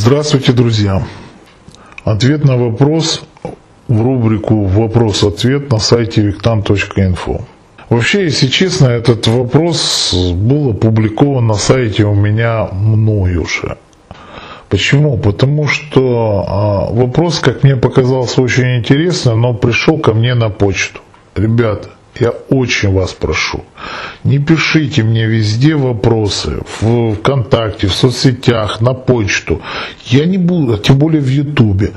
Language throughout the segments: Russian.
Здравствуйте, друзья! Ответ на вопрос в рубрику «Вопрос-ответ» на сайте виктан.инфо. Вообще, если честно, этот вопрос был опубликован на сайте у меня мной уже. Почему? Потому что а, вопрос, как мне показался, очень интересный, но пришел ко мне на почту. Ребята, я очень вас прошу, не пишите мне везде вопросы, в ВКонтакте, в соцсетях, на почту. Я не буду, тем более в Ютубе.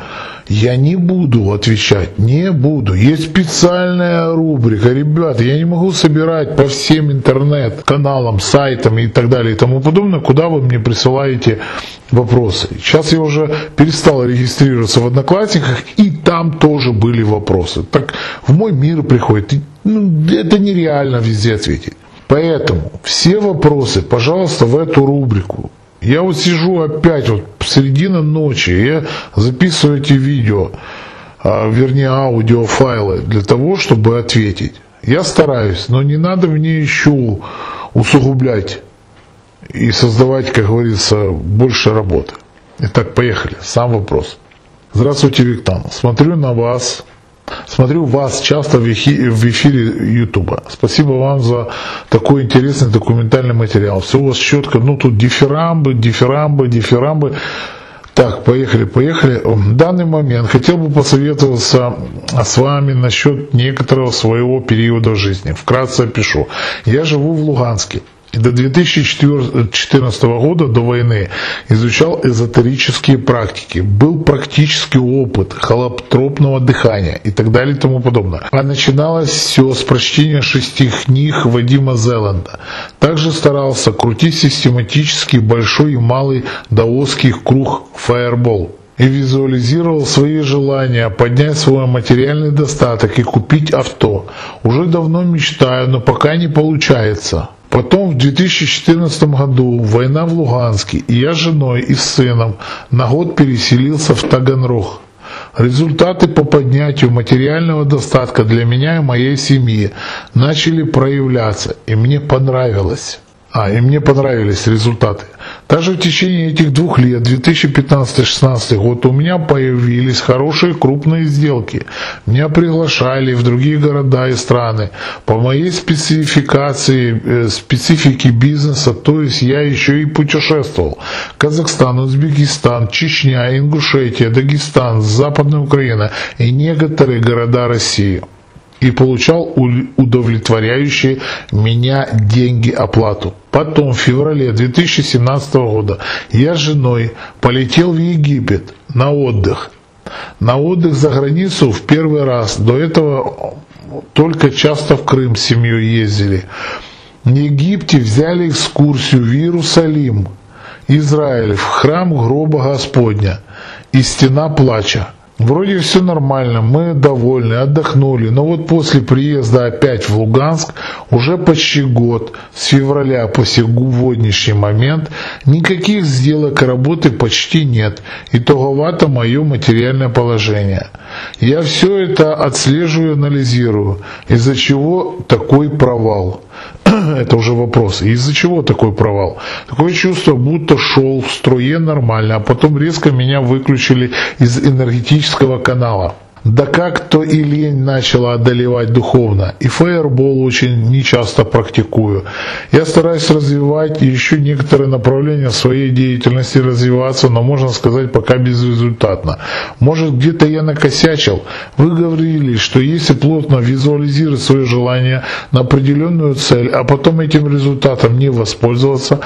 Я не буду отвечать, не буду. Есть специальная рубрика. Ребята, я не могу собирать по всем интернет-каналам, сайтам и так далее и тому подобное, куда вы мне присылаете вопросы. Сейчас я уже перестал регистрироваться в Одноклассниках, и там тоже были вопросы. Так в мой мир приходит. Ну, это нереально везде ответить. Поэтому все вопросы, пожалуйста, в эту рубрику. Я вот сижу опять вот середина ночи, я записываю эти видео, а, вернее аудиофайлы для того, чтобы ответить. Я стараюсь, но не надо мне еще усугублять и создавать, как говорится, больше работы. Итак, поехали. Сам вопрос. Здравствуйте, Виктан. Смотрю на вас Смотрю вас часто в эфире Ютуба. Спасибо вам за такой интересный документальный материал. Все у вас четко. Ну, тут дифирамбы, дифирамбы, дифирамбы. Так, поехали, поехали. В данный момент хотел бы посоветоваться с вами насчет некоторого своего периода жизни. Вкратце опишу. Я живу в Луганске. И до 2014 года, до войны, изучал эзотерические практики. Был практический опыт холоптропного дыхания и так далее и тому подобное. А начиналось все с прочтения шести книг Вадима Зеланда. Также старался крутить систематически большой и малый даосский круг Fireball и визуализировал свои желания поднять свой материальный достаток и купить авто. Уже давно мечтаю, но пока не получается. Потом в 2014 году война в Луганске, и я с женой и с сыном на год переселился в Таганрог. Результаты по поднятию материального достатка для меня и моей семьи начали проявляться, и мне понравилось. А, и мне понравились результаты. Также в течение этих двух лет, 2015-2016 год, у меня появились хорошие крупные сделки. Меня приглашали в другие города и страны. По моей спецификации, э, специфике бизнеса, то есть я еще и путешествовал. Казахстан, Узбекистан, Чечня, Ингушетия, Дагестан, Западная Украина и некоторые города России и получал удовлетворяющие меня деньги оплату. Потом в феврале 2017 года я с женой полетел в Египет на отдых. На отдых за границу в первый раз. До этого только часто в Крым с семьей ездили. В Египте взяли экскурсию в Иерусалим, Израиль, в храм гроба Господня и стена плача. Вроде все нормально, мы довольны, отдохнули, но вот после приезда опять в Луганск, уже почти год, с февраля по сегодняшний момент, никаких сделок и работы почти нет, итоговато мое материальное положение. Я все это отслеживаю, анализирую, из-за чего такой провал. это уже вопрос. Из-за чего такой провал? Такое чувство, будто шел в струе нормально, а потом резко меня выключили из энергетического канала. Да как-то и лень начала одолевать духовно, и фаербол очень нечасто практикую. Я стараюсь развивать еще некоторые направления своей деятельности развиваться, но можно сказать пока безрезультатно. Может где-то я накосячил? Вы говорили, что если плотно визуализировать свое желание на определенную цель, а потом этим результатом не воспользоваться,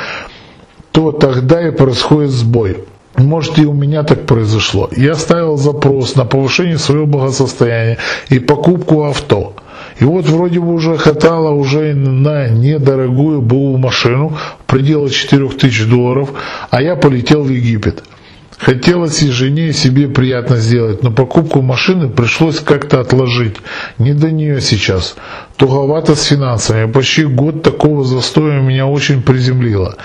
то тогда и происходит сбой. Может и у меня так произошло. Я ставил запрос на повышение своего благосостояния и покупку авто. И вот вроде бы уже хватало уже на недорогую БУ машину в пределах 4000 долларов, а я полетел в Египет. Хотелось и жене, и себе приятно сделать, но покупку машины пришлось как-то отложить. Не до нее сейчас. Туговато с финансами. Почти год такого застоя меня очень приземлило.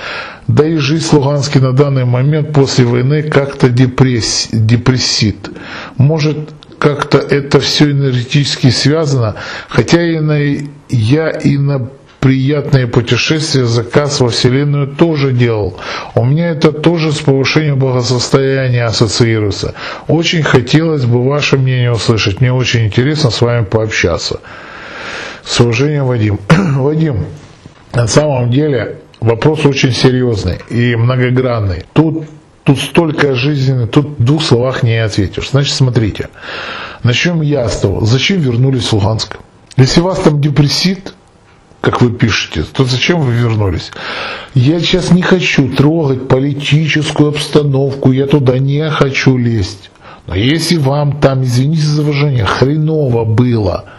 Да и жизнь в Луганске на данный момент после войны как-то депресс... депрессит. Может, как-то это все энергетически связано, хотя и на... я и на приятные путешествия, заказ во Вселенную тоже делал. У меня это тоже с повышением благосостояния ассоциируется. Очень хотелось бы ваше мнение услышать. Мне очень интересно с вами пообщаться. С уважением, Вадим. Вадим, на самом деле вопрос очень серьезный и многогранный. Тут Тут столько жизни, тут в двух словах не ответишь. Значит, смотрите. Начнем я с того. Зачем вернулись в Луганск? Если вас там депрессит, как вы пишете, то зачем вы вернулись? Я сейчас не хочу трогать политическую обстановку, я туда не хочу лезть. Но если вам там, извините за выражение, хреново было –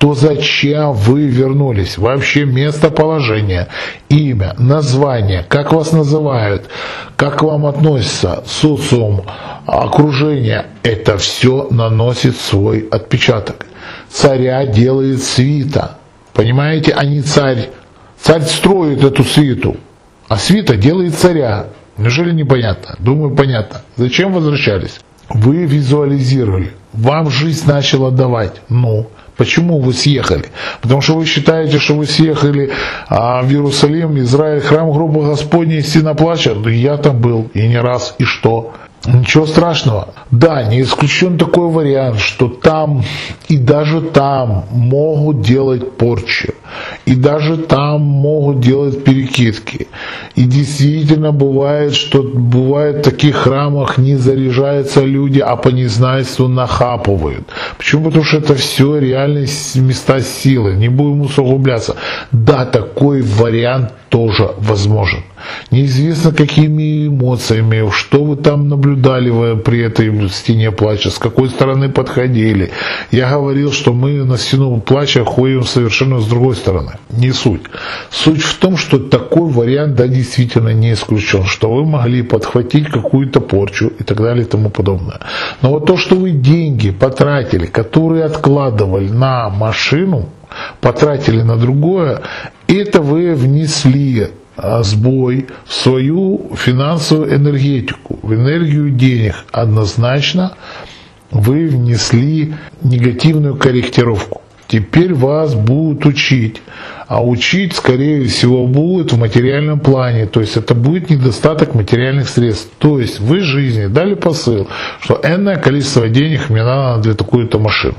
то зачем вы вернулись? Вообще местоположение, имя, название, как вас называют, как вам относятся, социум, окружение, это все наносит свой отпечаток. Царя делает свита. Понимаете, а не царь. Царь строит эту свиту, а свита делает царя. Неужели непонятно? Думаю, понятно. Зачем возвращались? Вы визуализировали. Вам жизнь начала давать. Ну, Почему вы съехали? Потому что вы считаете, что вы съехали а, в Иерусалим, Израиль, храм гроба Господня стена плача. Я там был, и не раз, и что? Ничего страшного. Да, не исключен такой вариант, что там и даже там могут делать порчи. И даже там могут делать перекидки. И действительно бывает, что бывает в таких храмах не заряжаются люди, а по незнайству нахапывают. Почему? Потому что это все реальные места силы. Не будем усугубляться. Да, такой вариант тоже возможен. Неизвестно, какими эмоциями, что вы там наблюдали вы при этой стене плача, с какой стороны подходили. Я говорил, что мы на стену плача ходим совершенно с другой стороны. Не суть. Суть в том, что такой вариант, да, действительно не исключен, что вы могли подхватить какую-то порчу и так далее и тому подобное. Но вот то, что вы деньги потратили, которые откладывали на машину, потратили на другое, это вы внесли а, сбой в свою финансовую энергетику, в энергию денег. Однозначно вы внесли негативную корректировку. Теперь вас будут учить. А учить, скорее всего, будут в материальном плане. То есть это будет недостаток материальных средств. То есть вы жизни дали посыл, что энное количество денег мне надо для такую-то машину.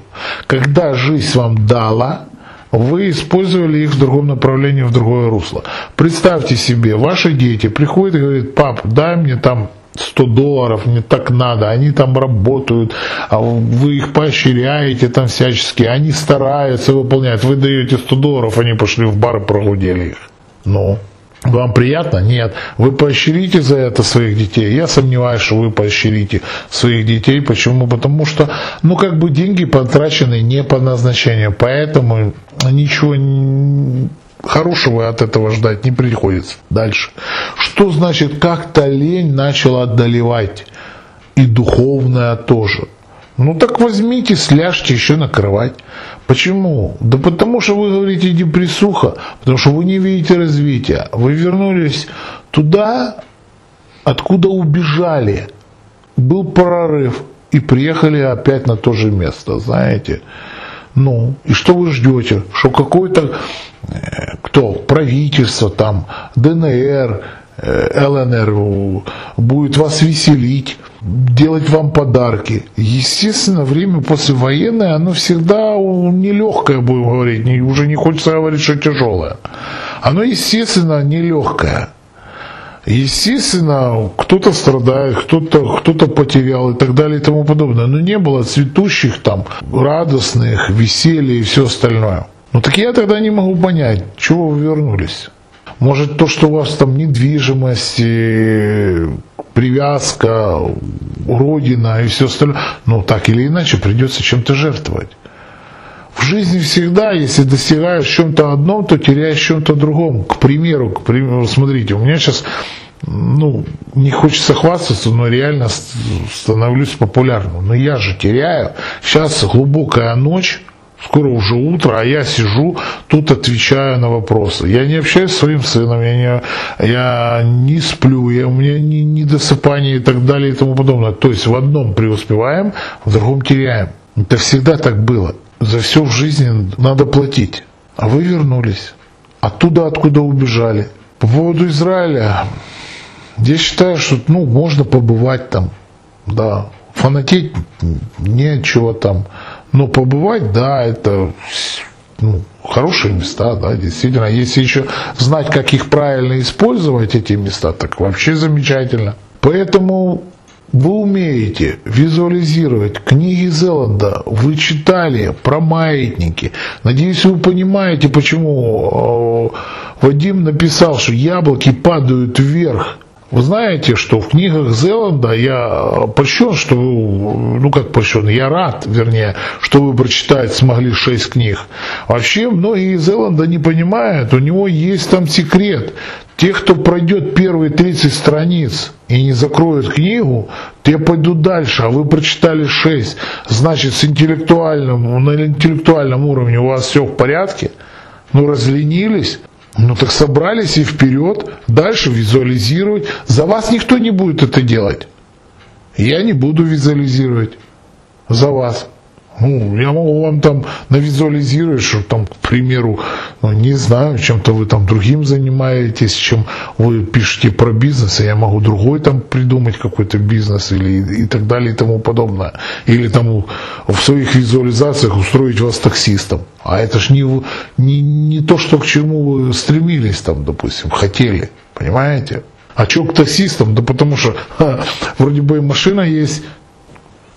Когда жизнь вам дала, вы использовали их в другом направлении, в другое русло. Представьте себе, ваши дети приходят и говорят, пап, дай мне там 100 долларов, мне так надо, они там работают, а вы их поощряете там всячески, они стараются выполнять, вы даете 100 долларов, они пошли в бар и прогудели их. Ну, вам приятно? Нет. Вы поощрите за это своих детей. Я сомневаюсь, что вы поощрите своих детей. Почему? Потому что, ну, как бы деньги потрачены не по назначению. Поэтому ничего хорошего от этого ждать не приходится. Дальше. Что значит, как-то лень начала одолевать? И духовная тоже. Ну так возьмите, сляжьте еще на кровать. Почему? Да потому что вы говорите депрессуха, потому что вы не видите развития. Вы вернулись туда, откуда убежали. Был прорыв и приехали опять на то же место, знаете. Ну, и что вы ждете? Что какой-то, э, кто, правительство там, ДНР, э, ЛНР будет вас веселить, делать вам подарки. Естественно, время послевоенное, оно всегда нелегкое, будем говорить, уже не хочется говорить, что тяжелое. Оно, естественно, нелегкое. Естественно, кто-то страдает, кто-то кто потерял и так далее и тому подобное. Но не было цветущих там, радостных, веселья и все остальное. Ну так я тогда не могу понять, чего вы вернулись. Может то, что у вас там недвижимость, привязка, родина и все остальное, ну так или иначе придется чем-то жертвовать. В жизни всегда, если достигаешь чем-то одном, то теряешь чем-то другом. К примеру, к примеру, смотрите, у меня сейчас, ну, не хочется хвастаться, но реально становлюсь популярным. Но я же теряю. Сейчас глубокая ночь, скоро уже утро, а я сижу, тут отвечаю на вопросы. Я не общаюсь с своим сыном, я не, я не сплю, я, у меня не, не досыпание и так далее и тому подобное. То есть в одном преуспеваем, в другом теряем. Это всегда так было. За все в жизни надо платить. А вы вернулись. оттуда, откуда убежали. По поводу Израиля, я считаю, что ну, можно побывать там, да, фанатеть нечего там, но побывать, да, это ну, хорошие места, да, действительно. Если еще знать, как их правильно использовать, эти места, так вообще замечательно. Поэтому вы умеете визуализировать книги Зеланда, вы читали про маятники. Надеюсь, вы понимаете, почему э, Вадим написал, что яблоки падают вверх. Вы знаете, что в книгах Зеланда я польщен, что вы, ну как польщен, я рад, вернее, что вы прочитать смогли шесть книг. Вообще многие из Зеланда не понимают, у него есть там секрет. Те, кто пройдет первые 30 страниц и не закроют книгу, те пойдут дальше, а вы прочитали 6. Значит, с интеллектуальным, на интеллектуальном уровне у вас все в порядке, ну разленились, ну так собрались и вперед, дальше визуализировать. За вас никто не будет это делать. Я не буду визуализировать за вас. Ну, я могу вам там навизуализировать, что там, к примеру, ну, не знаю, чем-то вы там другим занимаетесь, чем вы пишете про бизнес, и я могу другой там придумать какой-то бизнес или и так далее и тому подобное. Или там в своих визуализациях устроить вас таксистом. А это ж не, не, не то, что к чему вы стремились там, допустим, хотели. Понимаете? А что к таксистам? Да потому что ха, вроде бы и машина есть,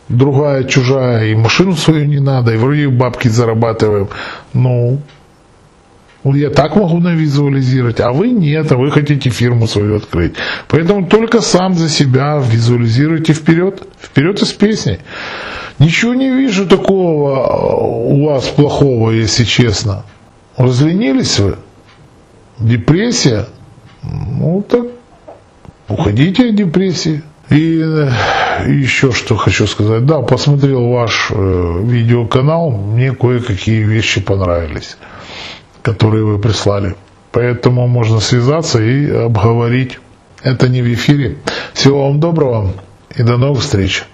другая чужая, и машину свою не надо, и вроде бабки зарабатываем. Ну, я так могу навизуализировать, а вы нет, а вы хотите фирму свою открыть. Поэтому только сам за себя визуализируйте вперед, вперед из песни. Ничего не вижу такого у вас плохого, если честно. Разленились вы? Депрессия? Ну так уходите от депрессии. И э, еще что хочу сказать. Да, посмотрел ваш э, видеоканал, мне кое-какие вещи понравились, которые вы прислали. Поэтому можно связаться и обговорить. Это не в эфире. Всего вам доброго и до новых встреч.